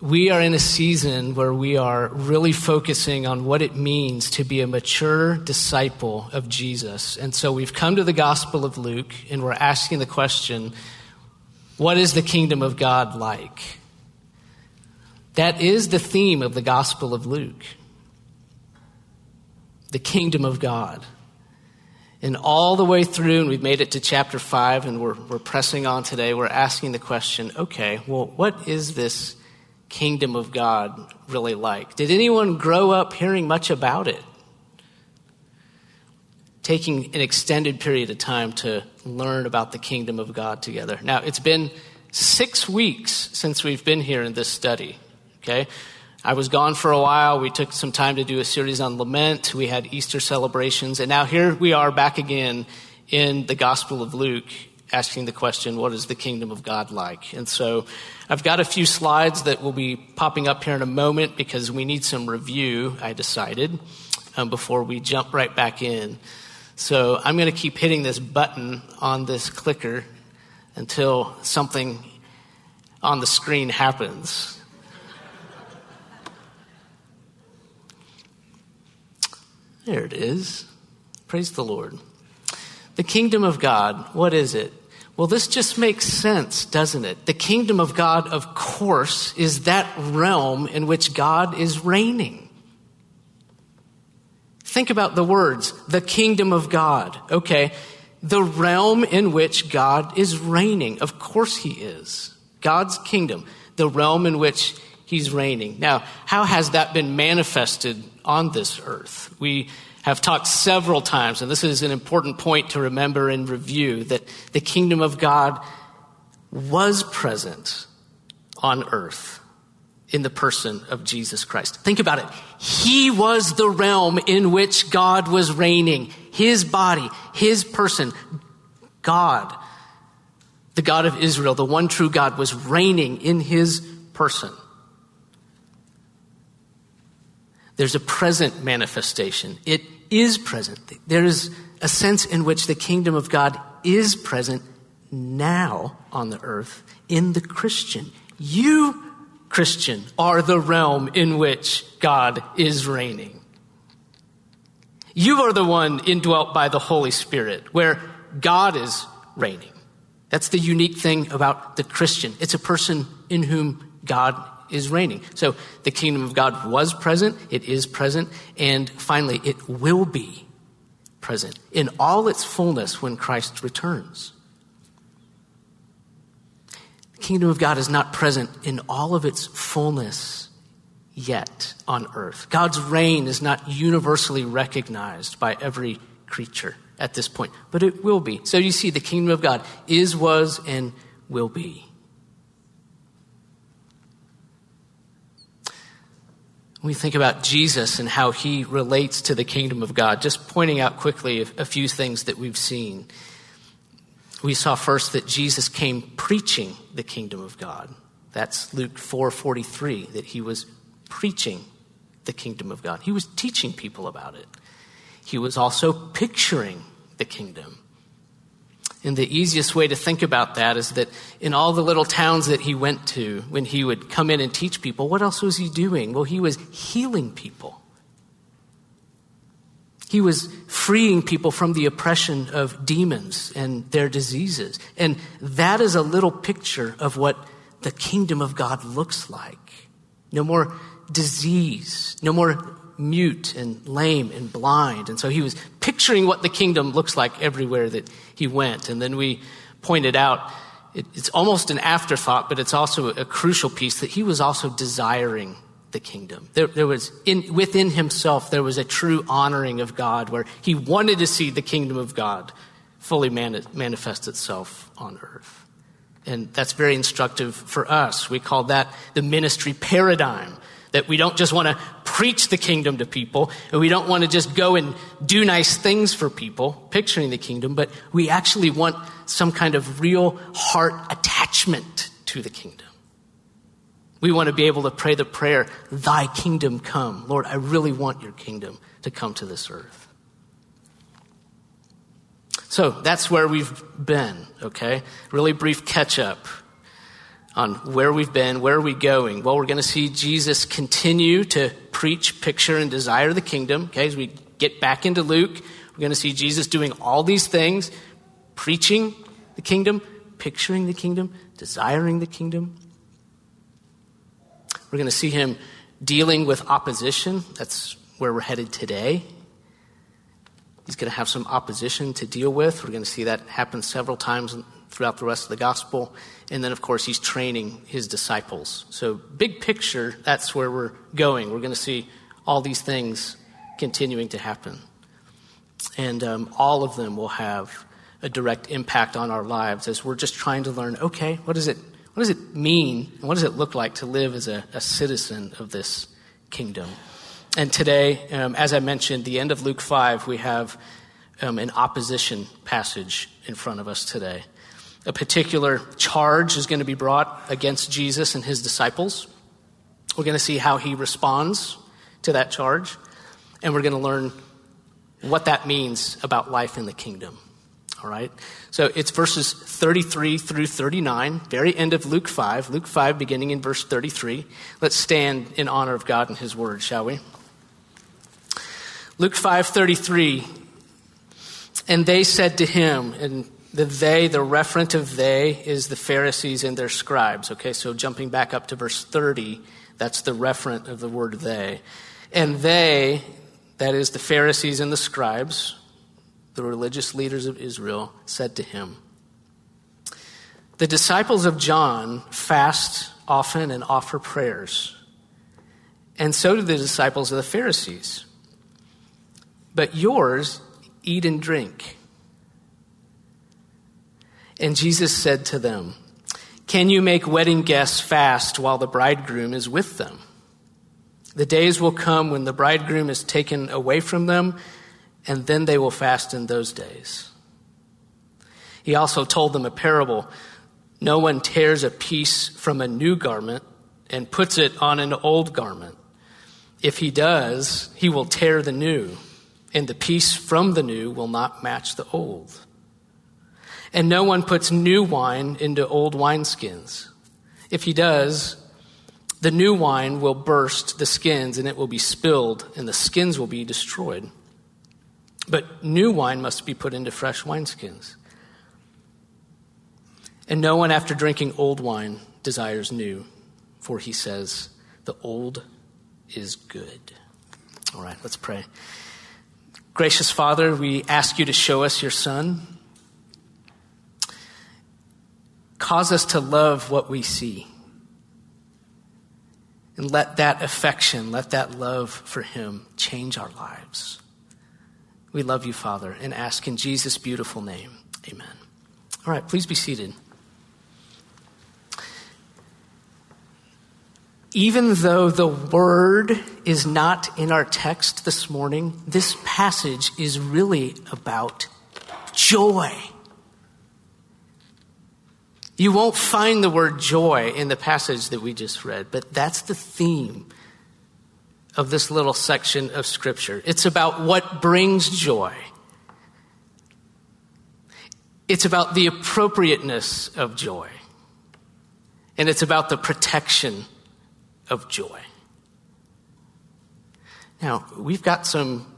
we are in a season where we are really focusing on what it means to be a mature disciple of Jesus. And so we've come to the Gospel of Luke and we're asking the question what is the kingdom of God like? That is the theme of the Gospel of Luke the kingdom of God. And all the way through, and we've made it to chapter 5, and we're, we're pressing on today, we're asking the question okay, well, what is this kingdom of God really like? Did anyone grow up hearing much about it? Taking an extended period of time to learn about the kingdom of God together. Now, it's been six weeks since we've been here in this study, okay? I was gone for a while. We took some time to do a series on lament. We had Easter celebrations. And now here we are back again in the Gospel of Luke asking the question, what is the kingdom of God like? And so I've got a few slides that will be popping up here in a moment because we need some review, I decided, um, before we jump right back in. So I'm going to keep hitting this button on this clicker until something on the screen happens. There it is. Praise the Lord. The kingdom of God, what is it? Well, this just makes sense, doesn't it? The kingdom of God, of course, is that realm in which God is reigning. Think about the words, the kingdom of God. Okay, the realm in which God is reigning. Of course, He is. God's kingdom, the realm in which He's reigning. Now, how has that been manifested on this earth? We have talked several times, and this is an important point to remember and review, that the kingdom of God was present on earth in the person of Jesus Christ. Think about it. He was the realm in which God was reigning. His body, His person, God, the God of Israel, the one true God, was reigning in His person. There's a present manifestation. It is present. There is a sense in which the kingdom of God is present now on the earth in the Christian. You, Christian, are the realm in which God is reigning. You are the one indwelt by the Holy Spirit, where God is reigning. That's the unique thing about the Christian. It's a person in whom God is reigning. So the kingdom of God was present, it is present, and finally, it will be present in all its fullness when Christ returns. The kingdom of God is not present in all of its fullness yet on earth. God's reign is not universally recognized by every creature at this point, but it will be. So you see, the kingdom of God is, was, and will be. We think about Jesus and how he relates to the kingdom of God, just pointing out quickly a, few things that we've seen. We saw first that Jesus came preaching the kingdom of God. That's Luke 4:43 that he was preaching the kingdom of God. He was teaching people about it. He was also picturing the kingdom. And the easiest way to think about that is that in all the little towns that he went to, when he would come in and teach people, what else was he doing? Well, he was healing people. He was freeing people from the oppression of demons and their diseases. And that is a little picture of what the kingdom of God looks like. No more disease, no more mute and lame and blind. And so he was picturing what the kingdom looks like everywhere that he went. And then we pointed out it, it's almost an afterthought, but it's also a crucial piece that he was also desiring the kingdom. There, there was in, within himself, there was a true honoring of God where he wanted to see the kingdom of God fully mani- manifest itself on earth. And that's very instructive for us. We call that the ministry paradigm. That we don't just want to preach the kingdom to people, and we don't want to just go and do nice things for people, picturing the kingdom, but we actually want some kind of real heart attachment to the kingdom. We want to be able to pray the prayer, Thy kingdom come. Lord, I really want your kingdom to come to this earth. So that's where we've been, okay? Really brief catch up. On where we've been, where are we going? Well, we're going to see Jesus continue to preach, picture, and desire the kingdom. Okay, as we get back into Luke, we're going to see Jesus doing all these things, preaching the kingdom, picturing the kingdom, desiring the kingdom. We're going to see him dealing with opposition. That's where we're headed today. He's going to have some opposition to deal with. We're going to see that happen several times throughout the rest of the gospel. And then, of course, he's training his disciples. So, big picture, that's where we're going. We're going to see all these things continuing to happen. And um, all of them will have a direct impact on our lives as we're just trying to learn okay, what does it, what does it mean? And what does it look like to live as a, a citizen of this kingdom? And today, um, as I mentioned, the end of Luke 5, we have um, an opposition passage in front of us today. A particular charge is going to be brought against Jesus and his disciples. We're going to see how he responds to that charge, and we're going to learn what that means about life in the kingdom. All right? So it's verses 33 through 39, very end of Luke 5. Luke 5, beginning in verse 33. Let's stand in honor of God and his word, shall we? Luke 5:33 and they said to him and the they, the referent of they, is the Pharisees and their scribes. Okay, so jumping back up to verse 30, that's the referent of the word they. And they, that is the Pharisees and the scribes, the religious leaders of Israel, said to him, The disciples of John fast often and offer prayers, and so do the disciples of the Pharisees. But yours eat and drink. And Jesus said to them, Can you make wedding guests fast while the bridegroom is with them? The days will come when the bridegroom is taken away from them, and then they will fast in those days. He also told them a parable No one tears a piece from a new garment and puts it on an old garment. If he does, he will tear the new, and the piece from the new will not match the old. And no one puts new wine into old wineskins. If he does, the new wine will burst the skins and it will be spilled and the skins will be destroyed. But new wine must be put into fresh wineskins. And no one after drinking old wine desires new, for he says, the old is good. All right, let's pray. Gracious Father, we ask you to show us your Son. Cause us to love what we see. And let that affection, let that love for Him change our lives. We love you, Father, and ask in Jesus' beautiful name. Amen. All right, please be seated. Even though the word is not in our text this morning, this passage is really about joy. You won't find the word joy in the passage that we just read, but that's the theme of this little section of Scripture. It's about what brings joy, it's about the appropriateness of joy, and it's about the protection of joy. Now, we've got some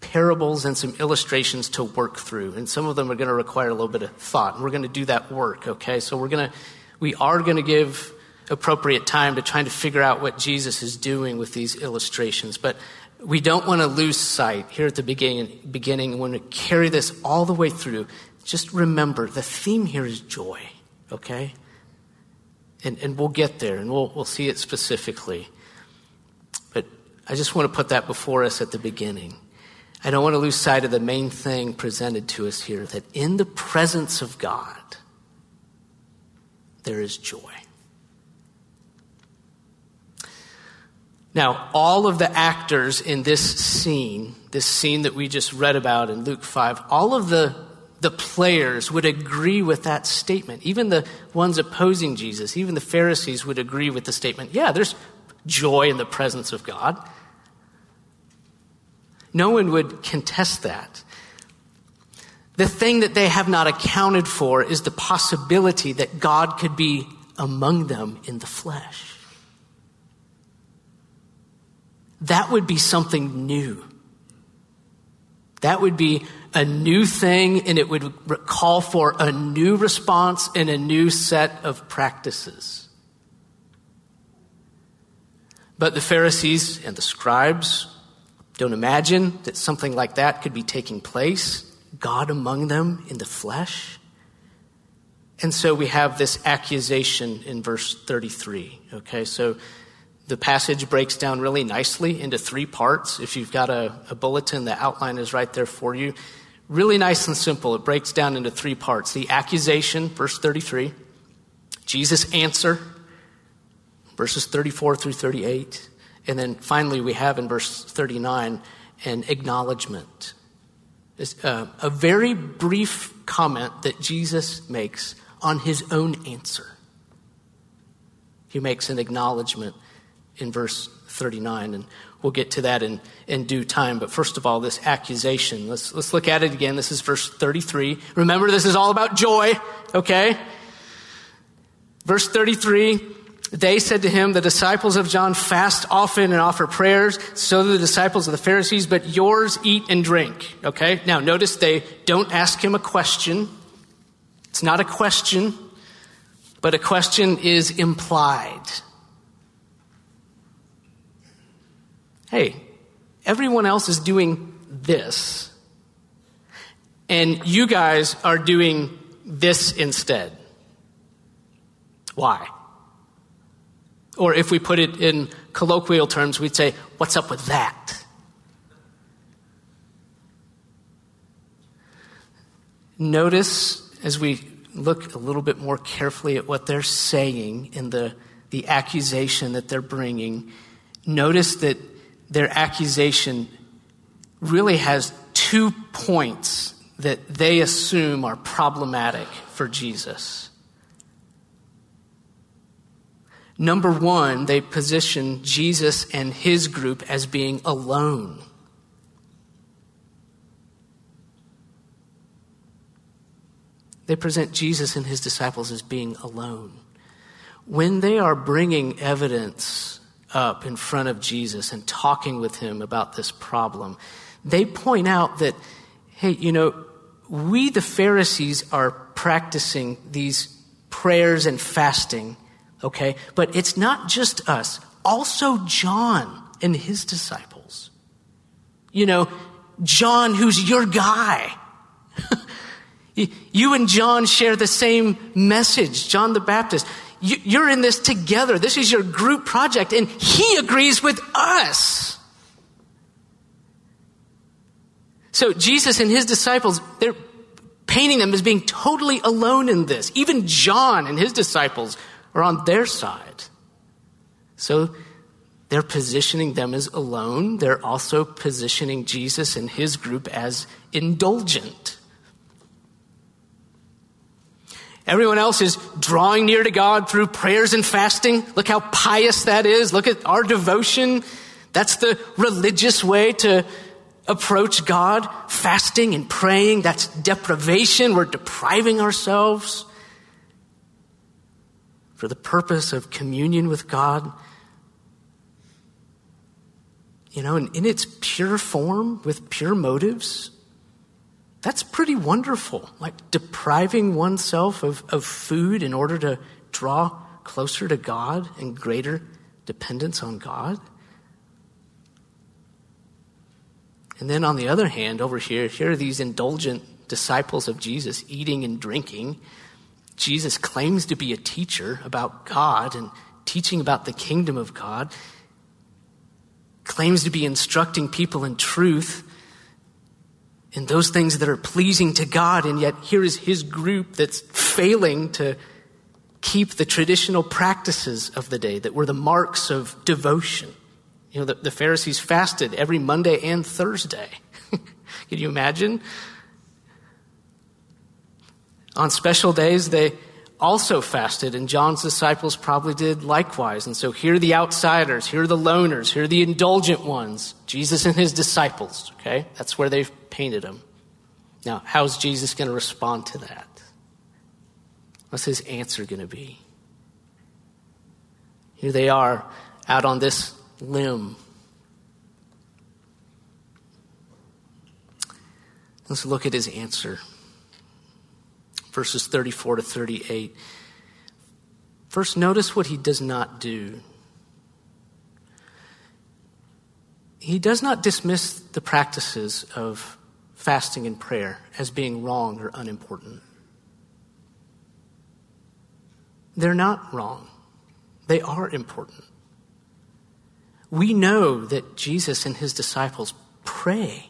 parables and some illustrations to work through. And some of them are going to require a little bit of thought. And we're going to do that work, okay? So we're going to, we are going to give appropriate time to trying to figure out what Jesus is doing with these illustrations. But we don't want to lose sight here at the beginning, beginning when we carry this all the way through. Just remember the theme here is joy, okay? And, and we'll get there and we'll, we'll see it specifically. But I just want to put that before us at the beginning. I don't want to lose sight of the main thing presented to us here that in the presence of God, there is joy. Now, all of the actors in this scene, this scene that we just read about in Luke 5, all of the, the players would agree with that statement. Even the ones opposing Jesus, even the Pharisees would agree with the statement yeah, there's joy in the presence of God. No one would contest that. The thing that they have not accounted for is the possibility that God could be among them in the flesh. That would be something new. That would be a new thing, and it would call for a new response and a new set of practices. But the Pharisees and the scribes don't imagine that something like that could be taking place, God among them in the flesh. And so we have this accusation in verse 33. Okay, so the passage breaks down really nicely into three parts. If you've got a, a, bulletin, the outline is right there for you. Really nice and simple. It breaks down into three parts the accusation, verse 33, Jesus' answer, verses 34 through 38, and then finally we have in verse 39 an acknowledgement. Uh, a very brief comment that Jesus makes on his own answer. He makes an acknowledgement in verse 39, and we'll get to that in, in due time. But first of all, this accusation. Let's, let's look at it again. This is verse 33. Remember, this is all about joy, okay? Verse 33 they said to him, The disciples of John fast often and offer prayers, so do the disciples of the Pharisees, but yours eat and drink. Okay? Now, notice they don't ask him a question. It's not a question, but a question is implied. hey, everyone else is doing this, and you guys are doing this instead. Why? Or if we put it in colloquial terms, we'd say, What's up with that? Notice as we look a little bit more carefully at what they're saying in the, the accusation that they're bringing, notice that their accusation really has two points that they assume are problematic for Jesus. Number one, they position Jesus and his group as being alone. They present Jesus and his disciples as being alone. When they are bringing evidence up in front of Jesus and talking with him about this problem, they point out that, hey, you know, we, the Pharisees, are practicing these prayers and fasting, okay? But it's not just us, also John and his disciples. You know, John, who's your guy. you and John share the same message, John the Baptist. You're in this together. This is your group project, and he agrees with us. So Jesus and his disciples, they're painting them as being totally alone in this. Even John and his disciples are on their side. So they're positioning them as alone. They're also positioning Jesus and his group as indulgent. Everyone else is drawing near to God through prayers and fasting. Look how pious that is. Look at our devotion. That's the religious way to approach God. Fasting and praying, that's deprivation. We're depriving ourselves for the purpose of communion with God. You know, in, in its pure form, with pure motives, that's pretty wonderful. Like depriving oneself of, of food in order to draw closer to God and greater dependence on God. And then on the other hand, over here, here are these indulgent disciples of Jesus eating and drinking. Jesus claims to be a teacher about God and teaching about the kingdom of God, claims to be instructing people in truth in those things that are pleasing to God, and yet here is his group that's failing to keep the traditional practices of the day that were the marks of devotion. You know, the, the Pharisees fasted every Monday and Thursday. Can you imagine? On special days, they also fasted, and John's disciples probably did likewise. And so here are the outsiders, here are the loners, here are the indulgent ones, Jesus and his disciples, okay? That's where they've painted them. Now, how's Jesus going to respond to that? What's his answer going to be? Here they are out on this limb. Let's look at his answer. Verses 34 to 38. First, notice what he does not do. He does not dismiss the practices of fasting and prayer as being wrong or unimportant. They're not wrong, they are important. We know that Jesus and his disciples pray.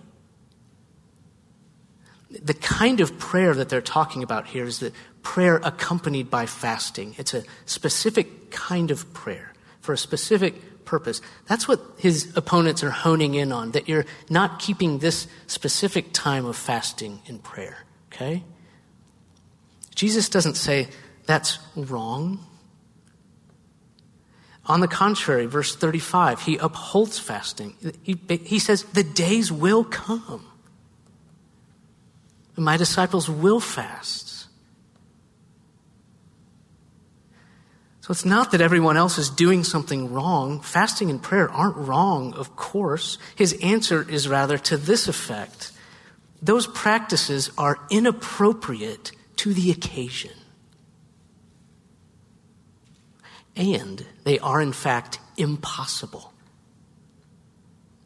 The kind of prayer that they're talking about here is the prayer accompanied by fasting. It's a specific kind of prayer for a specific purpose. That's what his opponents are honing in on, that you're not keeping this specific time of fasting and prayer, okay? Jesus doesn't say that's wrong. On the contrary, verse 35, he upholds fasting. He, he says, The days will come. My disciples will fast. So it's not that everyone else is doing something wrong. Fasting and prayer aren't wrong, of course. His answer is rather to this effect those practices are inappropriate to the occasion. And they are, in fact, impossible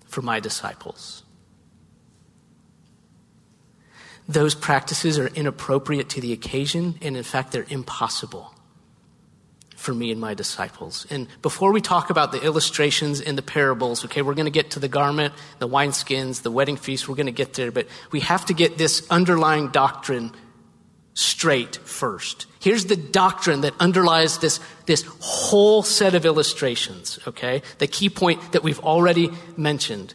for my disciples. Those practices are inappropriate to the occasion, and in fact, they're impossible for me and my disciples. And before we talk about the illustrations and the parables, okay, we're going to get to the garment, the wineskins, the wedding feast, we're going to get there, but we have to get this underlying doctrine straight first. Here's the doctrine that underlies this, this whole set of illustrations, okay? The key point that we've already mentioned.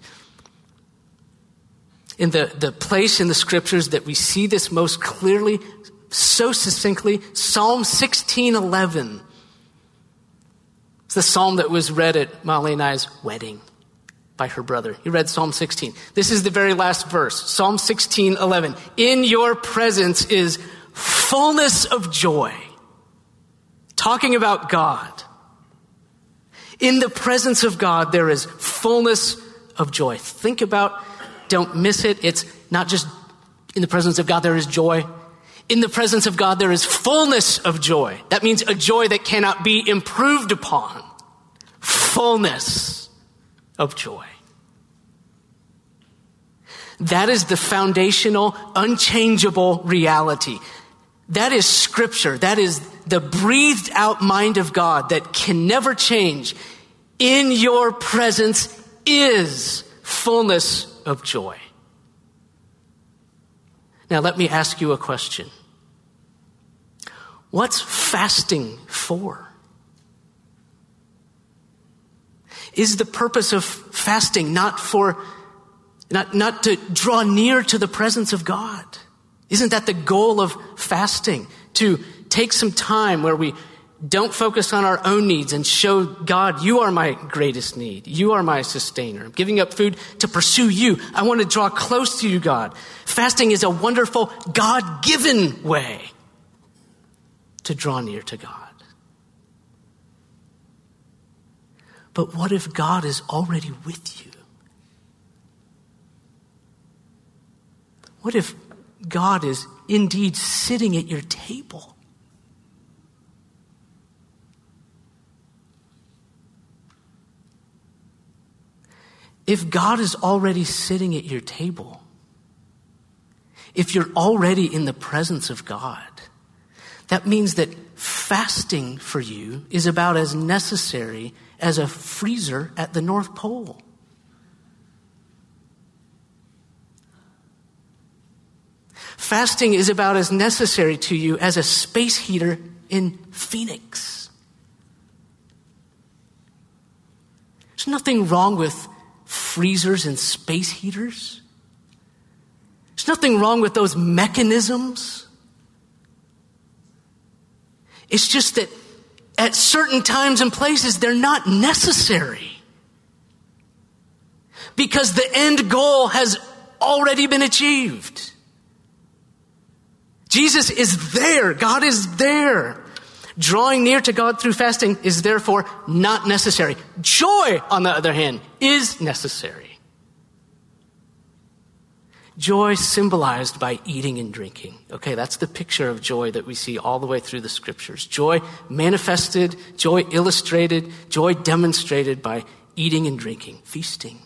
In the, the place in the scriptures that we see this most clearly, so succinctly, Psalm 1611 it's the psalm that was read at Molly and I's wedding by her brother. He read Psalm 16. This is the very last verse. Psalm 16, 11. In your presence is fullness of joy. Talking about God. In the presence of God, there is fullness of joy. Think about, don't miss it. It's not just in the presence of God, there is joy in the presence of God, there is fullness of joy. That means a joy that cannot be improved upon. Fullness of joy. That is the foundational, unchangeable reality. That is scripture. That is the breathed out mind of God that can never change. In your presence is fullness of joy. Now, let me ask you a question. What's fasting for? Is the purpose of fasting not for, not, not to draw near to the presence of God? Isn't that the goal of fasting? To take some time where we don't focus on our own needs and show God, you are my greatest need. You are my sustainer. I'm giving up food to pursue you. I want to draw close to you, God. Fasting is a wonderful God given way to draw near to God. But what if God is already with you? What if God is indeed sitting at your table? If God is already sitting at your table, if you're already in the presence of God, that means that fasting for you is about as necessary as a freezer at the North Pole. Fasting is about as necessary to you as a space heater in Phoenix. There's nothing wrong with freezers and space heaters. There's nothing wrong with those mechanisms. It's just that at certain times and places, they're not necessary. Because the end goal has already been achieved. Jesus is there. God is there. Drawing near to God through fasting is therefore not necessary. Joy, on the other hand, is necessary. Joy symbolized by eating and drinking. Okay, that's the picture of joy that we see all the way through the scriptures. Joy manifested, joy illustrated, joy demonstrated by eating and drinking, feasting.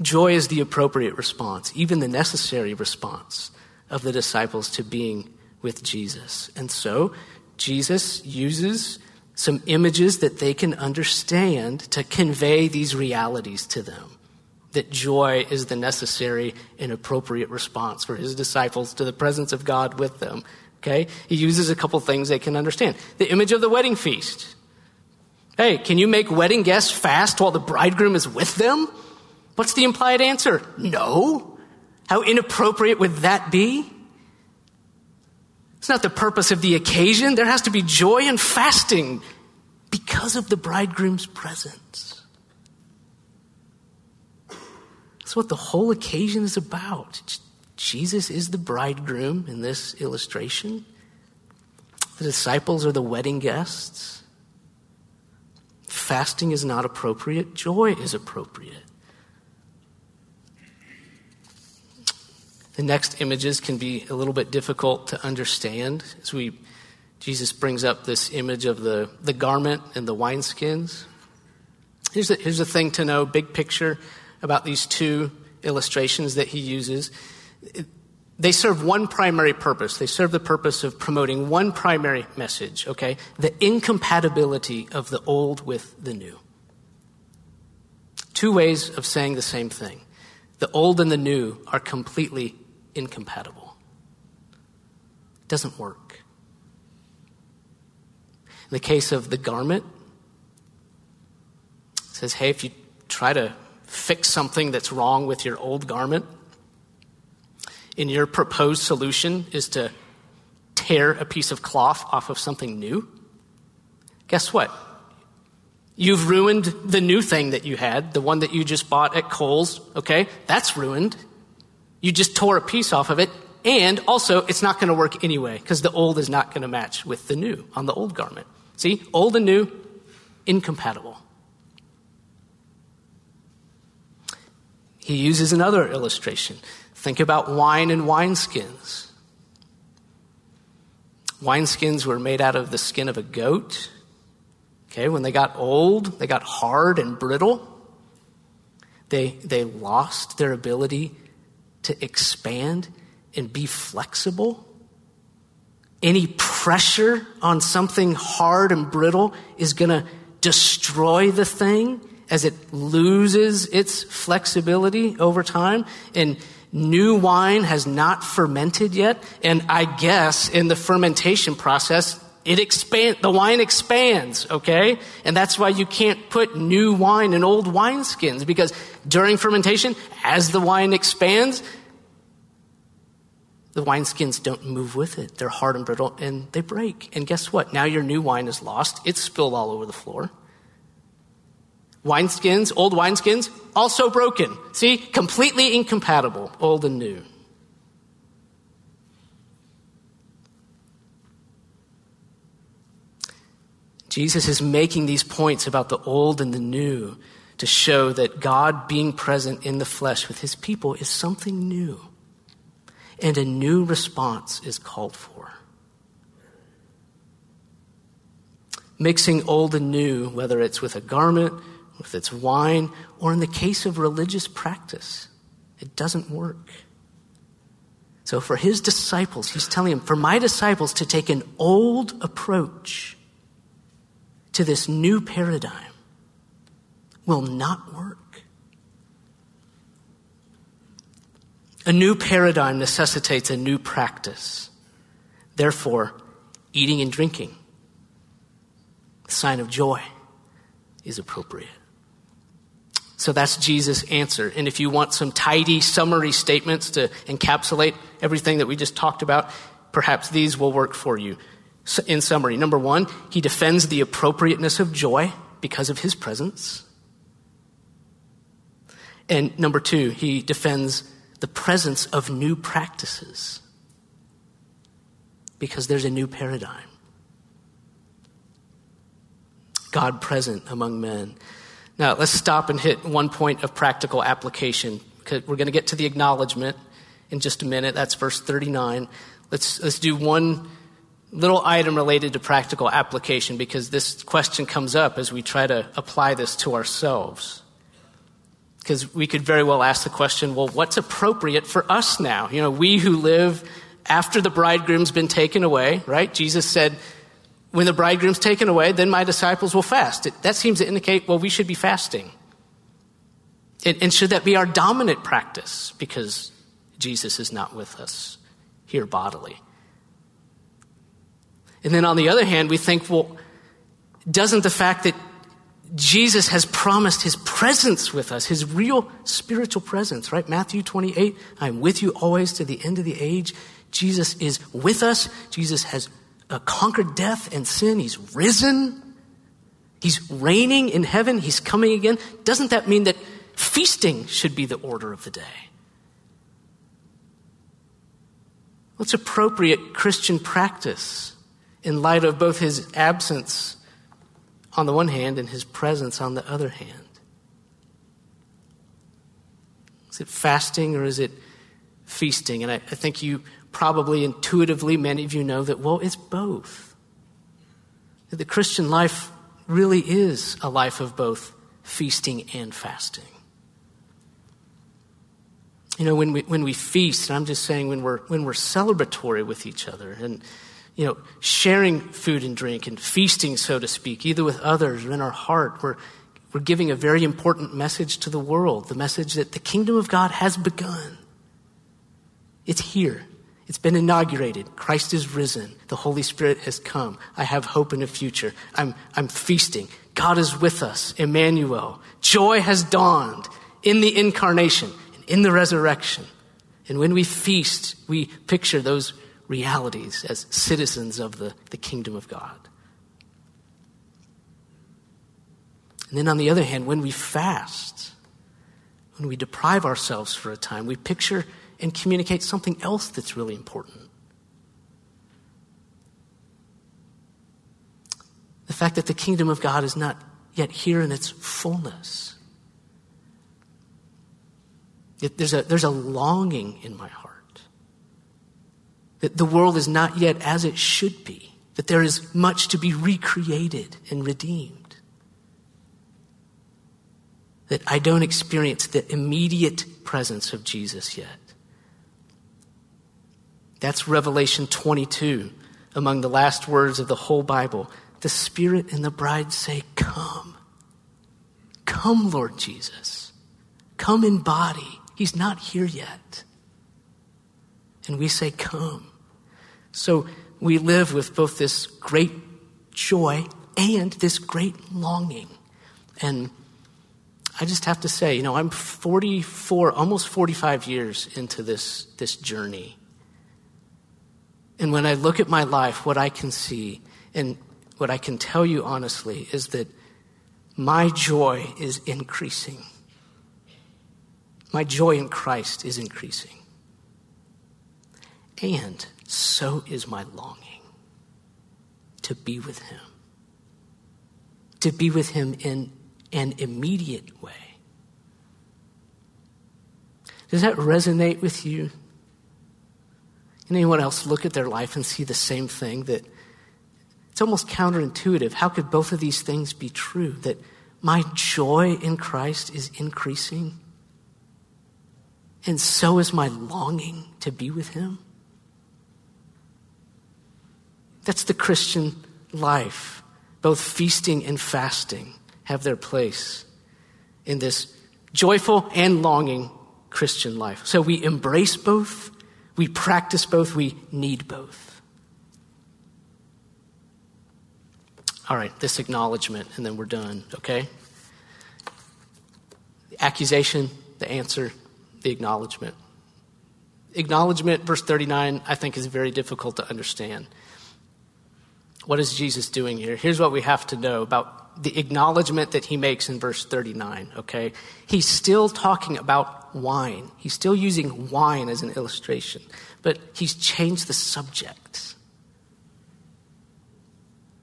Joy is the appropriate response, even the necessary response of the disciples to being with Jesus. And so, Jesus uses some images that they can understand to convey these realities to them that joy is the necessary and appropriate response for his disciples to the presence of God with them. Okay? He uses a couple things they can understand. The image of the wedding feast. Hey, can you make wedding guests fast while the bridegroom is with them? What's the implied answer? No. How inappropriate would that be? It's not the purpose of the occasion. There has to be joy and fasting because of the bridegroom's presence. That's what the whole occasion is about. Jesus is the bridegroom in this illustration. The disciples are the wedding guests. Fasting is not appropriate, joy is appropriate. The next images can be a little bit difficult to understand as we Jesus brings up this image of the, the garment and the wineskins. Here's the, here's the thing to know, big picture about these two illustrations that he uses. They serve one primary purpose. They serve the purpose of promoting one primary message, okay? The incompatibility of the old with the new. Two ways of saying the same thing. The old and the new are completely incompatible. It doesn't work. In the case of the garment, it says, hey, if you try to fix something that's wrong with your old garment, and your proposed solution is to tear a piece of cloth off of something new, guess what? You've ruined the new thing that you had, the one that you just bought at Kohl's, okay? That's ruined. You just tore a piece off of it, and also it's not going to work anyway because the old is not going to match with the new on the old garment. See, old and new, incompatible. He uses another illustration. Think about wine and wineskins. Wineskins were made out of the skin of a goat. Okay, when they got old, they got hard and brittle. They, they lost their ability to expand and be flexible. Any pressure on something hard and brittle is going to destroy the thing as it loses its flexibility over time and new wine has not fermented yet and i guess in the fermentation process it expand the wine expands okay? And that's why you can't put new wine in old wineskins because during fermentation as the wine expands the wineskins don't move with it. They're hard and brittle and they break. And guess what? Now your new wine is lost. It's spilled all over the floor. Wineskins, old wineskins, also broken. See, completely incompatible, old and new. Jesus is making these points about the old and the new to show that God being present in the flesh with his people is something new. And a new response is called for. Mixing old and new, whether it's with a garment if it's wine, or in the case of religious practice. It doesn't work. So for his disciples, he's telling them, for my disciples to take an old approach to this new paradigm will not work. A new paradigm necessitates a new practice. Therefore, eating and drinking, the sign of joy, is appropriate. So that's Jesus' answer. And if you want some tidy summary statements to encapsulate everything that we just talked about, perhaps these will work for you. In summary, number one, he defends the appropriateness of joy because of his presence. And number two, he defends the presence of new practices. because there's a new paradigm. God present among men. Now, let's stop and hit one point of practical application. Because We're going to get to the acknowledgement in just a minute. That's verse 39. Let's, let's do one little item related to practical application because this question comes up as we try to apply this to ourselves. Because we could very well ask the question well, what's appropriate for us now? You know, we who live after the bridegroom's been taken away, right? Jesus said, when the bridegroom's taken away, then my disciples will fast. It, that seems to indicate, well, we should be fasting. And, and should that be our dominant practice? Because Jesus is not with us here bodily. And then on the other hand, we think, well, doesn't the fact that Jesus has promised his presence with us, his real spiritual presence, right? Matthew 28, I'm with you always to the end of the age. Jesus is with us. Jesus has uh, conquered death and sin. He's risen. He's reigning in heaven. He's coming again. Doesn't that mean that feasting should be the order of the day? What's appropriate Christian practice in light of both his absence on the one hand and his presence on the other hand? Is it fasting or is it feasting? And I, I think you probably intuitively, many of you know that, well, it's both. That the Christian life really is a life of both feasting and fasting. You know, when we, when we feast, and I'm just saying when we're, when we're celebratory with each other and, you know, sharing food and drink and feasting, so to speak, either with others or in our heart, we're, we're giving a very important message to the world the message that the kingdom of God has begun. It's here. It's been inaugurated. Christ is risen. The Holy Spirit has come. I have hope in the future. I'm, I'm feasting. God is with us. Emmanuel. Joy has dawned in the incarnation and in the resurrection. And when we feast, we picture those realities as citizens of the, the kingdom of God. And then on the other hand, when we fast, when we deprive ourselves for a time, we picture and communicate something else that's really important. The fact that the kingdom of God is not yet here in its fullness. It, there's, a, there's a longing in my heart that the world is not yet as it should be, that there is much to be recreated and redeemed. That I don't experience the immediate presence of Jesus yet. That's Revelation 22, among the last words of the whole Bible. The Spirit and the bride say, Come. Come, Lord Jesus. Come in body. He's not here yet. And we say, Come. So we live with both this great joy and this great longing. And I just have to say, you know, I'm 44, almost 45 years into this, this journey. And when I look at my life, what I can see and what I can tell you honestly is that my joy is increasing. My joy in Christ is increasing. And so is my longing to be with Him, to be with Him in an immediate way. Does that resonate with you? anyone else look at their life and see the same thing? That it's almost counterintuitive. How could both of these things be true? That my joy in Christ is increasing, and so is my longing to be with Him? That's the Christian life. Both feasting and fasting have their place in this joyful and longing Christian life. So we embrace both we practice both, we need both. All right, this acknowledgement, and then we're done, okay? The accusation, the answer, the acknowledgement. Acknowledgement, verse 39, I think is very difficult to understand. What is Jesus doing here? Here's what we have to know about the acknowledgement that he makes in verse 39, okay? He's still talking about wine. He's still using wine as an illustration, but he's changed the subject.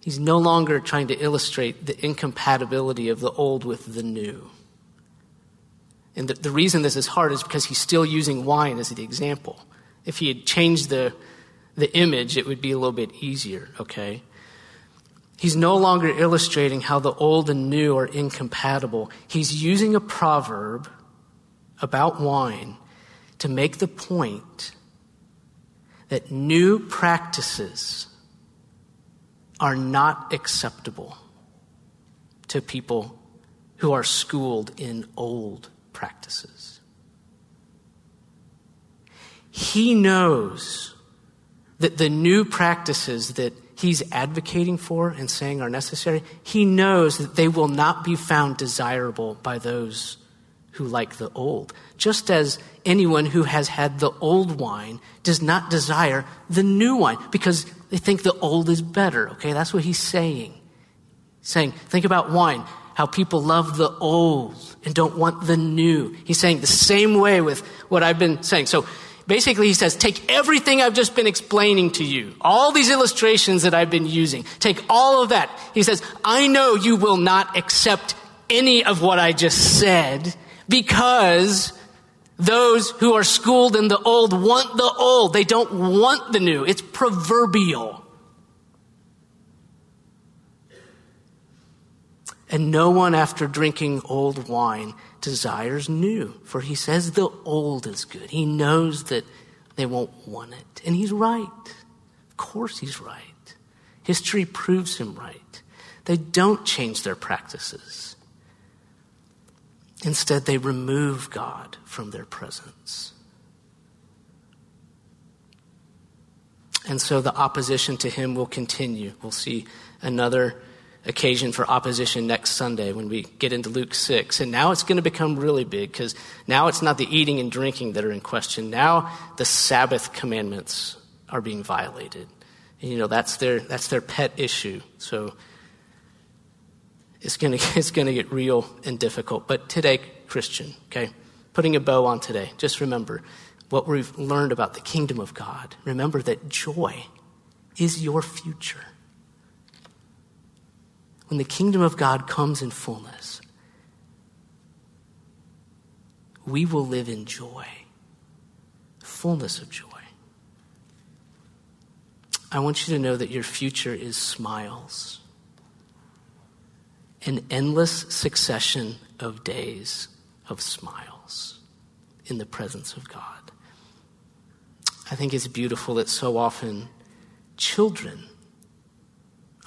He's no longer trying to illustrate the incompatibility of the old with the new. And the, the reason this is hard is because he's still using wine as the example. If he had changed the, the image, it would be a little bit easier, okay? He's no longer illustrating how the old and new are incompatible. He's using a proverb about wine to make the point that new practices are not acceptable to people who are schooled in old practices. He knows that the new practices that he's advocating for and saying are necessary, he knows that they will not be found desirable by those who like the old. Just as anyone who has had the old wine does not desire the new wine because they think the old is better. Okay, that's what he's saying. saying, think about wine, how people love the old and don't want the new. He's saying the same way with what I've been saying. So basically, he says, take everything I've just been explaining to you, all these illustrations that I've been using, take all of that. He says, I know you will not accept any of what I just said because those who are schooled in the old want the old. They don't want the new. It's proverbial. And no one, after drinking old wine, desires new, for he says the old is good. He knows that they won't want it. And he's right. Of course, he's right. History proves him right. They don't change their practices. Instead, they remove God from their presence. And so the opposition to him will continue. We'll see another occasion for opposition next Sunday when we get into Luke 6. And now it's going to become really big because now it's not the eating and drinking that are in question. Now the Sabbath commandments are being violated. And, you know, that's their, that's their pet issue. So it's going to, it's going to get real and difficult. But today, Christian, okay, putting a bow on today, just remember what we've learned about the kingdom of God. Remember that joy is your future. When the kingdom of God comes in fullness, we will live in joy, fullness of joy. I want you to know that your future is smiles an endless succession of days of smiles in the presence of God. I think it's beautiful that so often children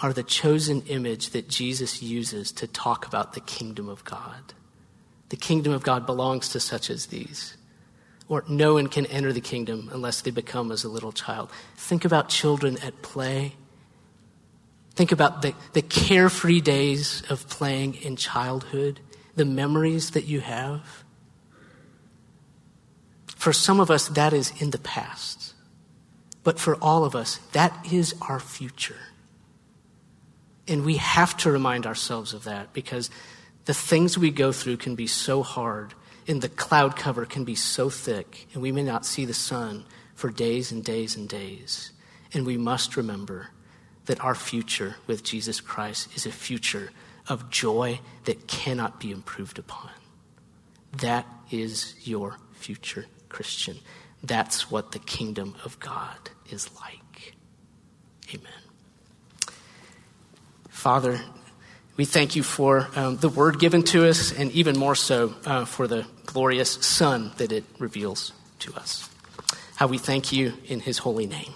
are the chosen image that Jesus uses to talk about the kingdom of God. The kingdom of God belongs to such as these. Or no one can enter the kingdom unless they become as a little child. Think about children at play Think about the, the carefree days of playing in childhood, the memories that you have. For some of us, that is in the past. But for all of us, that is our future. And we have to remind ourselves of that because the things we go through can be so hard and the cloud cover can be so thick and we may not see the sun for days and days and days. And we must remember that our future with Jesus Christ is a future of joy that cannot be improved upon. That is your future, Christian. That's what the kingdom of God is like. Amen. Father, we thank you for um, the word given to us, and even more so uh, for the glorious Son that it reveals to us. How we thank you in his holy name.